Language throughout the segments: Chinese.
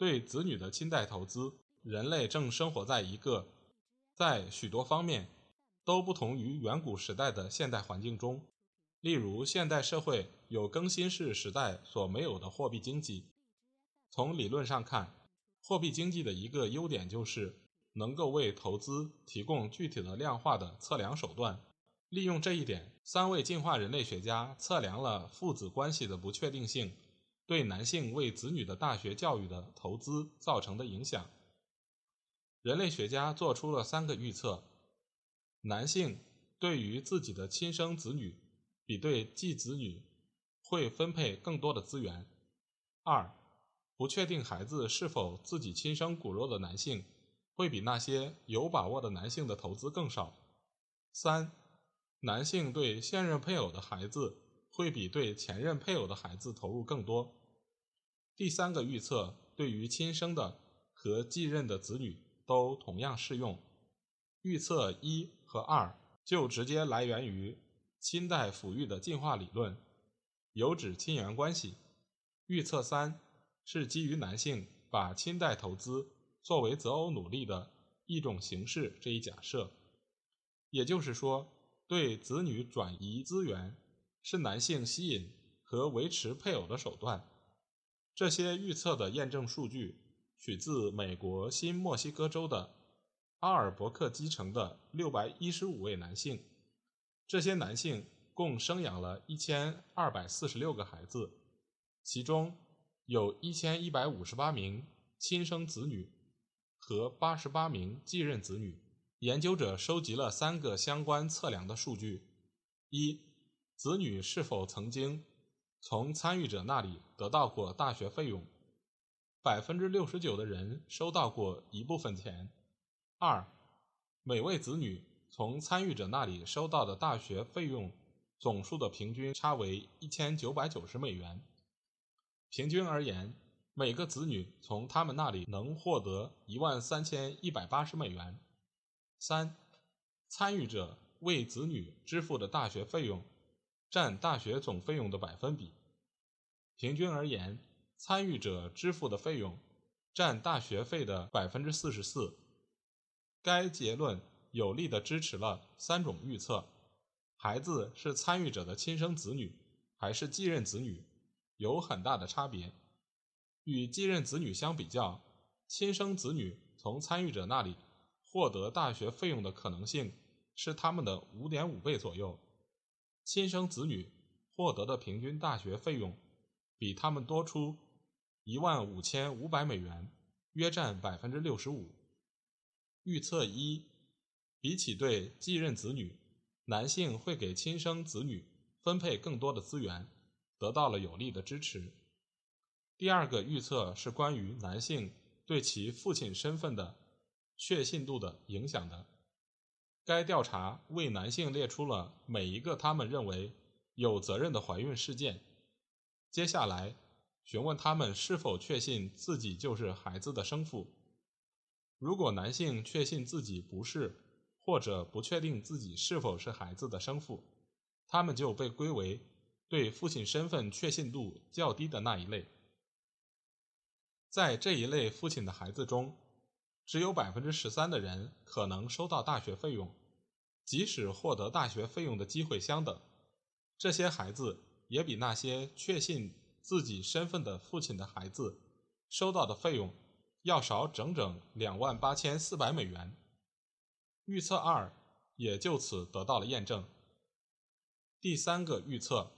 对子女的亲代投资，人类正生活在一个在许多方面都不同于远古时代的现代环境中。例如，现代社会有更新世时代所没有的货币经济。从理论上看，货币经济的一个优点就是能够为投资提供具体的量化的测量手段。利用这一点，三位进化人类学家测量了父子关系的不确定性对男性为子女的大学教育的投资造成的影响。人类学家做出了三个预测：男性对于自己的亲生子女比对继子女会分配更多的资源；二，不确定孩子是否自己亲生骨肉的男性会比那些有把握的男性的投资更少；三。男性对现任配偶的孩子会比对前任配偶的孩子投入更多。第三个预测对于亲生的和继任的子女都同样适用。预测一和二就直接来源于亲代抚育的进化理论，有指亲缘关系。预测三是基于男性把亲代投资作为择偶努力的一种形式这一假设，也就是说。对子女转移资源是男性吸引和维持配偶的手段。这些预测的验证数据取自美国新墨西哥州的阿尔伯克基城的六百一十五位男性。这些男性共生养了一千二百四十六个孩子，其中有一千一百五十八名亲生子女和八十八名继任子女。研究者收集了三个相关测量的数据：一、子女是否曾经从参与者那里得到过大学费用，百分之六十九的人收到过一部分钱；二、每位子女从参与者那里收到的大学费用总数的平均差为一千九百九十美元。平均而言，每个子女从他们那里能获得一万三千一百八十美元。三，参与者为子女支付的大学费用占大学总费用的百分比。平均而言，参与者支付的费用占大学费的百分之四十四。该结论有力地支持了三种预测：孩子是参与者的亲生子女还是继任子女，有很大的差别。与继任子女相比较，亲生子女从参与者那里。获得大学费用的可能性是他们的五点五倍左右。亲生子女获得的平均大学费用比他们多出一万五千五百美元，约占百分之六十五。预测一，比起对继任子女，男性会给亲生子女分配更多的资源，得到了有力的支持。第二个预测是关于男性对其父亲身份的。确信度的影响的。该调查为男性列出了每一个他们认为有责任的怀孕事件。接下来询问他们是否确信自己就是孩子的生父。如果男性确信自己不是，或者不确定自己是否是孩子的生父，他们就被归为对父亲身份确信度较低的那一类。在这一类父亲的孩子中。只有百分之十三的人可能收到大学费用，即使获得大学费用的机会相等，这些孩子也比那些确信自己身份的父亲的孩子收到的费用要少整整两万八千四百美元。预测二也就此得到了验证。第三个预测，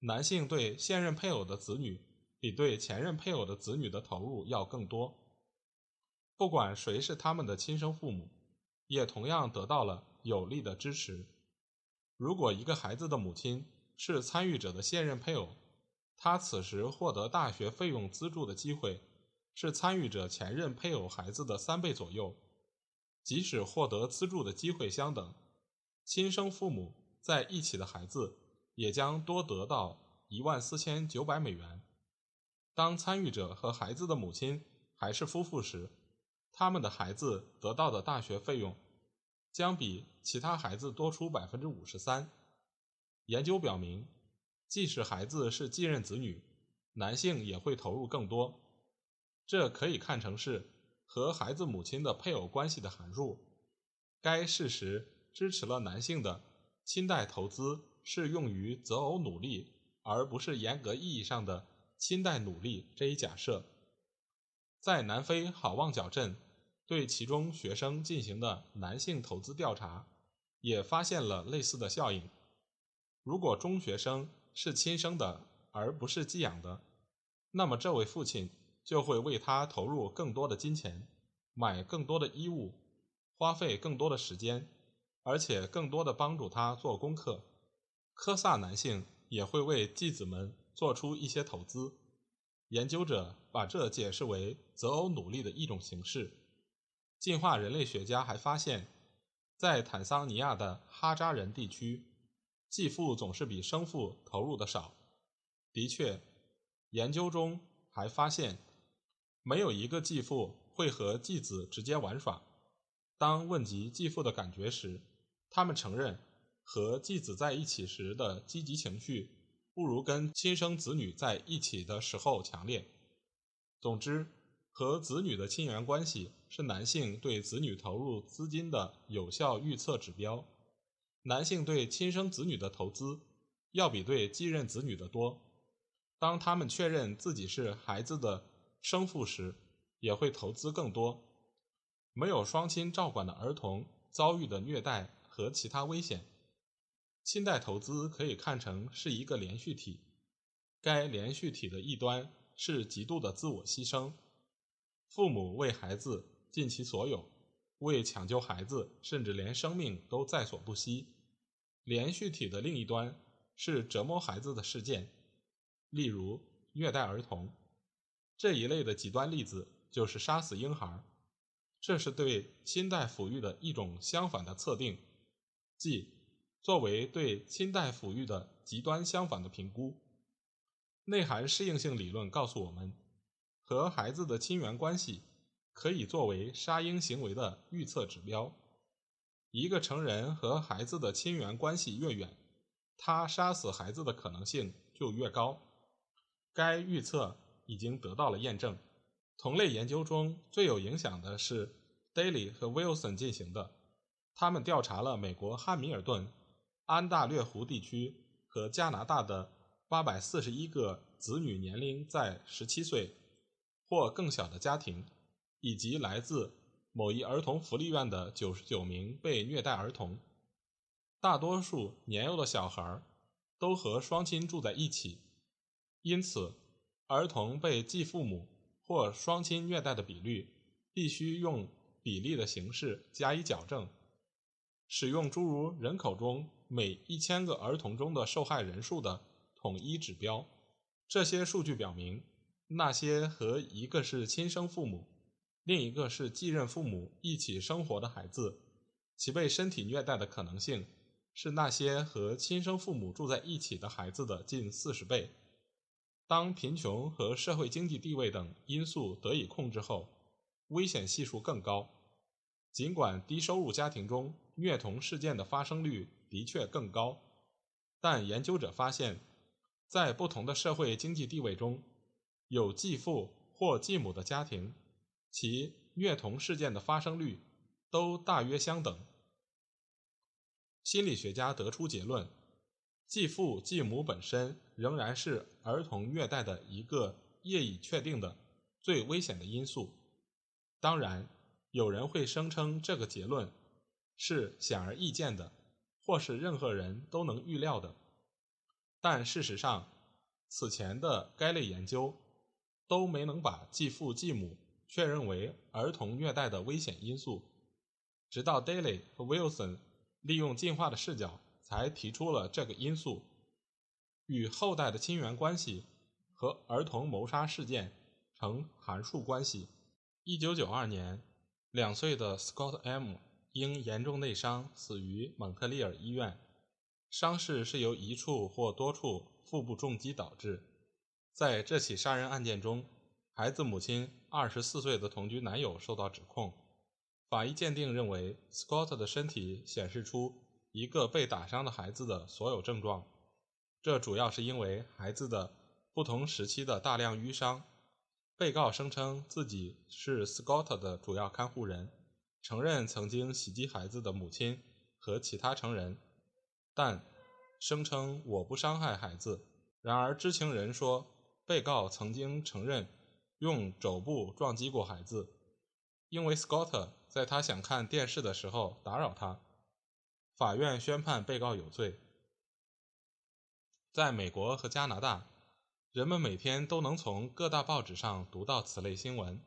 男性对现任配偶的子女比对前任配偶的子女的投入要更多。不管谁是他们的亲生父母，也同样得到了有力的支持。如果一个孩子的母亲是参与者的现任配偶，他此时获得大学费用资助的机会是参与者前任配偶孩子的三倍左右。即使获得资助的机会相等，亲生父母在一起的孩子也将多得到一万四千九百美元。当参与者和孩子的母亲还是夫妇时，他们的孩子得到的大学费用将比其他孩子多出百分之五十三。研究表明，即使孩子是继任子女，男性也会投入更多。这可以看成是和孩子母亲的配偶关系的函数。该事实支持了男性的亲代投资是用于择偶努力，而不是严格意义上的亲代努力这一假设。在南非好望角镇对其中学生进行的男性投资调查，也发现了类似的效应。如果中学生是亲生的而不是寄养的，那么这位父亲就会为他投入更多的金钱，买更多的衣物，花费更多的时间，而且更多的帮助他做功课。科萨男性也会为继子们做出一些投资。研究者把这解释为择偶努力的一种形式。进化人类学家还发现，在坦桑尼亚的哈扎人地区。继父总是比生父投入的少。的确，研究中还发现，没有一个继父会和继子直接玩耍。当问及继父的感觉时，他们承认和继子在一起时的积极情绪不如跟亲生子女在一起的时候强烈。总之，和子女的亲缘关系是男性对子女投入资金的有效预测指标。男性对亲生子女的投资要比对继任子女的多。当他们确认自己是孩子的生父时，也会投资更多。没有双亲照管的儿童遭遇的虐待和其他危险。亲代投资可以看成是一个连续体，该连续体的一端是极度的自我牺牲，父母为孩子尽其所有，为抢救孩子，甚至连生命都在所不惜。连续体的另一端是折磨孩子的事件，例如虐待儿童。这一类的极端例子就是杀死婴孩。这是对亲代抚育的一种相反的测定，即作为对亲代抚育的极端相反的评估。内涵适应性理论告诉我们，和孩子的亲缘关系可以作为杀婴行为的预测指标。一个成人和孩子的亲缘关系越远，他杀死孩子的可能性就越高。该预测已经得到了验证。同类研究中最有影响的是 Daily 和 Wilson 进行的，他们调查了美国汉密尔顿、安大略湖地区和加拿大的841个子女年龄在17岁或更小的家庭，以及来自。某一儿童福利院的九十九名被虐待儿童，大多数年幼的小孩都和双亲住在一起，因此儿童被继父母或双亲虐待的比率必须用比例的形式加以矫正，使用诸如人口中每一千个儿童中的受害人数的统一指标。这些数据表明，那些和一个是亲生父母。另一个是继任父母一起生活的孩子，其被身体虐待的可能性是那些和亲生父母住在一起的孩子的近四十倍。当贫穷和社会经济地位等因素得以控制后，危险系数更高。尽管低收入家庭中虐童事件的发生率的确更高，但研究者发现，在不同的社会经济地位中，有继父或继母的家庭。其虐童事件的发生率都大约相等。心理学家得出结论：继父继母本身仍然是儿童虐待的一个业已确定的最危险的因素。当然，有人会声称这个结论是显而易见的，或是任何人都能预料的。但事实上，此前的该类研究都没能把继父继母。确认为儿童虐待的危险因素，直到 Daily 和 Wilson 利用进化的视角才提出了这个因素与后代的亲缘关系和儿童谋杀事件成函数关系。一九九二年，两岁的 Scott M 因严重内伤死于蒙特利尔医院，伤势是由一处或多处腹部重击导致。在这起杀人案件中，孩子母亲二十四岁的同居男友受到指控。法医鉴定认为，Scott 的身体显示出一个被打伤的孩子的所有症状，这主要是因为孩子的。不同时期的大量淤伤。被告声称自己是 Scott 的主要看护人，承认曾经袭击孩子的母亲和其他成人，但声称我不伤害孩子。然而，知情人说，被告曾经承认用肘部撞击过孩子，因为 Scott 在他想看电视的时候打扰他。法院宣判被告有罪。在美国和加拿大。人们每天都能从各大报纸上读到此类新闻。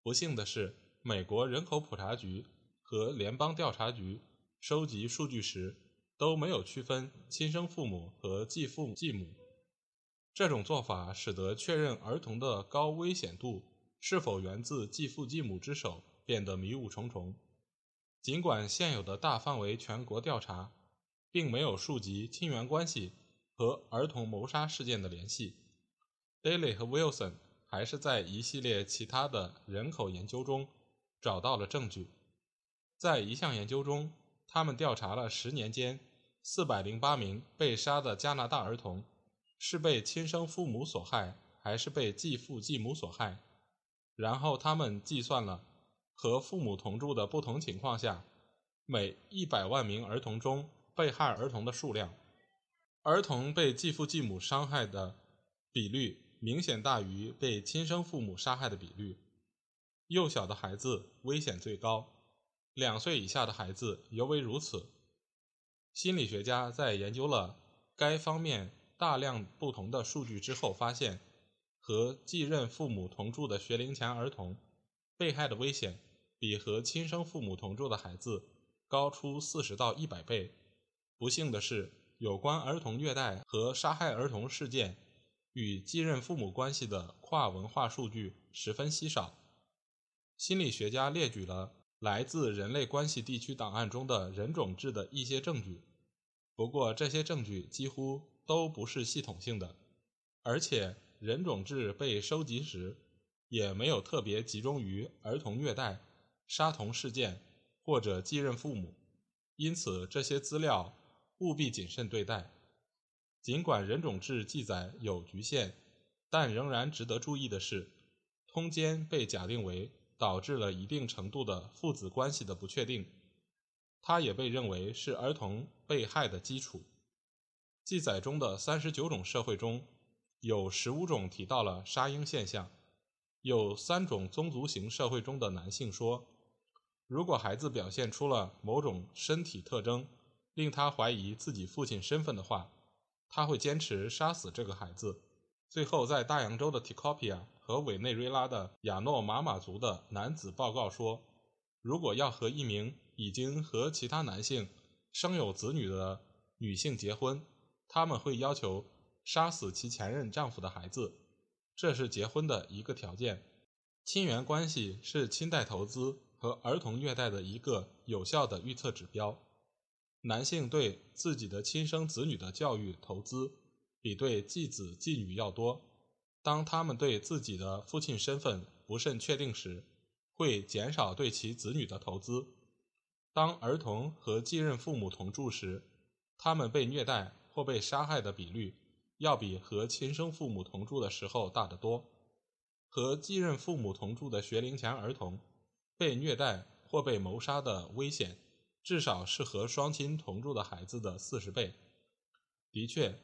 不幸的是，美国人口普查局和联邦调查局收集数据时都没有区分亲生父母和继父继母。这种做法使得确认儿童的高危险度是否源自继父继母之手变得迷雾重重。尽管现有的大范围全国调查并没有触及亲缘关系和儿童谋杀事件的联系。Daly 和 Wilson 还是在一系列其他的人口研究中找到了证据。在一项研究中，他们调查了十年间408名被杀的加拿大儿童是被亲生父母所害还是被继父继母所害，然后他们计算了和父母同住的不同情况下每一百万名儿童中被害儿童的数量。儿童被继父继母伤害的比率。明显大于被亲生父母杀害的比率。幼小的孩子危险最高，两岁以下的孩子尤为如此。心理学家在研究了该方面大量不同的数据之后发现，和继任父母同住的学龄前儿童被害的危险比和亲生父母同住的孩子高出四十到一百倍。不幸的是，有关儿童虐待和杀害儿童事件。与继任父母关系的跨文化数据十分稀少。心理学家列举了来自人类关系地区档案中的人种志的一些证据，不过这些证据几乎都不是系统性的，而且人种志被收集时也没有特别集中于儿童虐待、杀童事件或者继任父母，因此这些资料务必谨慎对待。尽管人种志记载有局限，但仍然值得注意的是，通奸被假定为导致了一定程度的父子关系的不确定，它也被认为是儿童被害的基础。记载中的三十九种社会中，有十五种提到了杀婴现象。有三种宗族型社会中的男性说，如果孩子表现出了某种身体特征，令他怀疑自己父亲身份的话。他会坚持杀死这个孩子。最后，在大洋洲的 Tikopia 和委内瑞拉的亚诺马马族的男子报告说，如果要和一名已经和其他男性生有子女的女性结婚，他们会要求杀死其前任丈夫的孩子，这是结婚的一个条件。亲缘关系是亲代投资和儿童虐待的一个有效的预测指标。男性对自己的亲生子女的教育投资比对继子继女要多。当他们对自己的父亲身份不甚确定时，会减少对其子女的投资。当儿童和继任父母同住时，他们被虐待或被杀害的比率要比和亲生父母同住的时候大得多。和继任父母同住的学龄前儿童被虐待或被谋杀的危险。至少是和双亲同住的孩子的四十倍。的确，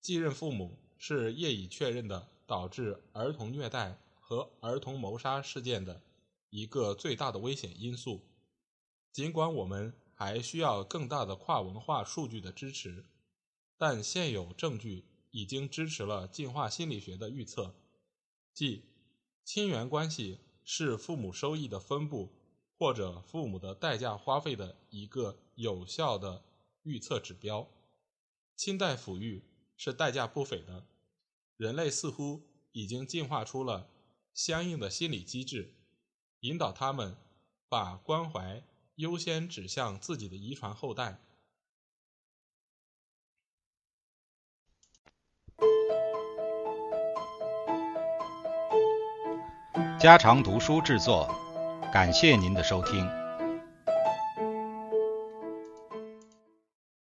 继任父母是业已确认的导致儿童虐待和儿童谋杀事件的一个最大的危险因素。尽管我们还需要更大的跨文化数据的支持，但现有证据已经支持了进化心理学的预测即亲缘关系是父母收益的分布或者父母的代价花费的一个有效的预测指标。亲代抚育是代价不菲的人类似乎已经进化出了相应的心理机制引导他们把关怀优先指向自己的遗传后代家常读书制作感谢您的收听。